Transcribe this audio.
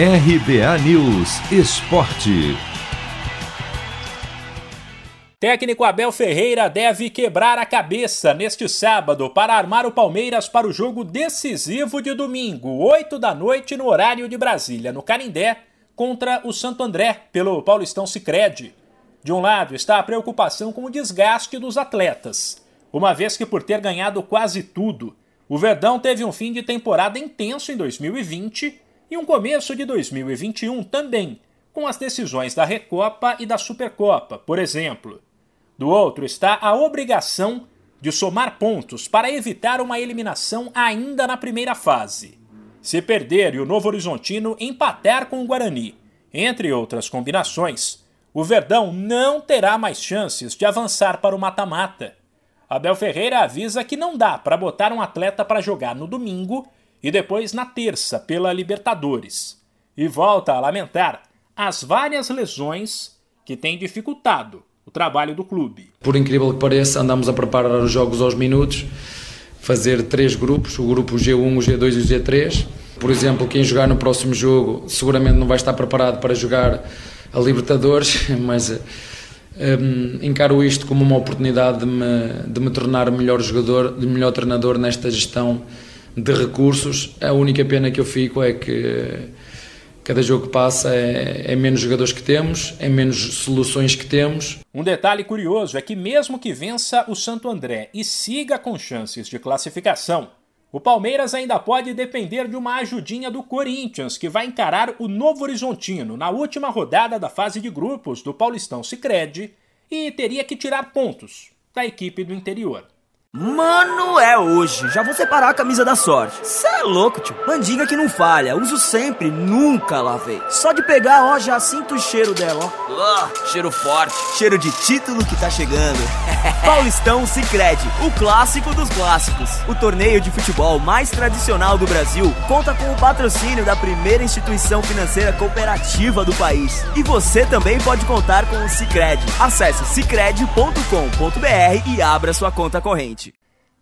RBA News Esporte. Técnico Abel Ferreira deve quebrar a cabeça neste sábado para armar o Palmeiras para o jogo decisivo de domingo, 8 da noite, no horário de Brasília, no Canindé, contra o Santo André, pelo Paulistão Sicredi. De um lado está a preocupação com o desgaste dos atletas, uma vez que por ter ganhado quase tudo, o Verdão teve um fim de temporada intenso em 2020 e um começo de 2021 também, com as decisões da Recopa e da Supercopa, por exemplo. Do outro está a obrigação de somar pontos para evitar uma eliminação ainda na primeira fase. Se perder e o Novo Horizontino empatar com o Guarani, entre outras combinações, o Verdão não terá mais chances de avançar para o mata-mata. Abel Ferreira avisa que não dá para botar um atleta para jogar no domingo e depois na terça pela Libertadores. E volta a lamentar as várias lesões que têm dificultado o trabalho do clube. Por incrível que pareça, andamos a preparar os jogos aos minutos, fazer três grupos, o grupo G1, o G2 e o G3. Por exemplo, quem jogar no próximo jogo seguramente não vai estar preparado para jogar a Libertadores, mas um, encaro isto como uma oportunidade de me, de me tornar melhor jogador, de melhor treinador nesta gestão de recursos. A única pena que eu fico é que Cada jogo que passa é, é, menos jogadores que temos, é menos soluções que temos. Um detalhe curioso é que, mesmo que vença o Santo André e siga com chances de classificação, o Palmeiras ainda pode depender de uma ajudinha do Corinthians, que vai encarar o Novo Horizontino na última rodada da fase de grupos do Paulistão Sicredi e teria que tirar pontos da equipe do interior. Mano, é hoje. Já vou separar a camisa da sorte. Cê é louco, tio. Mandiga que não falha. Uso sempre, nunca lavei. Só de pegar, ó, já sinto o cheiro dela, ó. Cheiro forte. Cheiro de título que tá chegando. Paulistão Sicredi, o clássico dos clássicos. O torneio de futebol mais tradicional do Brasil conta com o patrocínio da primeira instituição financeira cooperativa do país. E você também pode contar com o Sicredi. Acesse sicredi.com.br e abra sua conta corrente.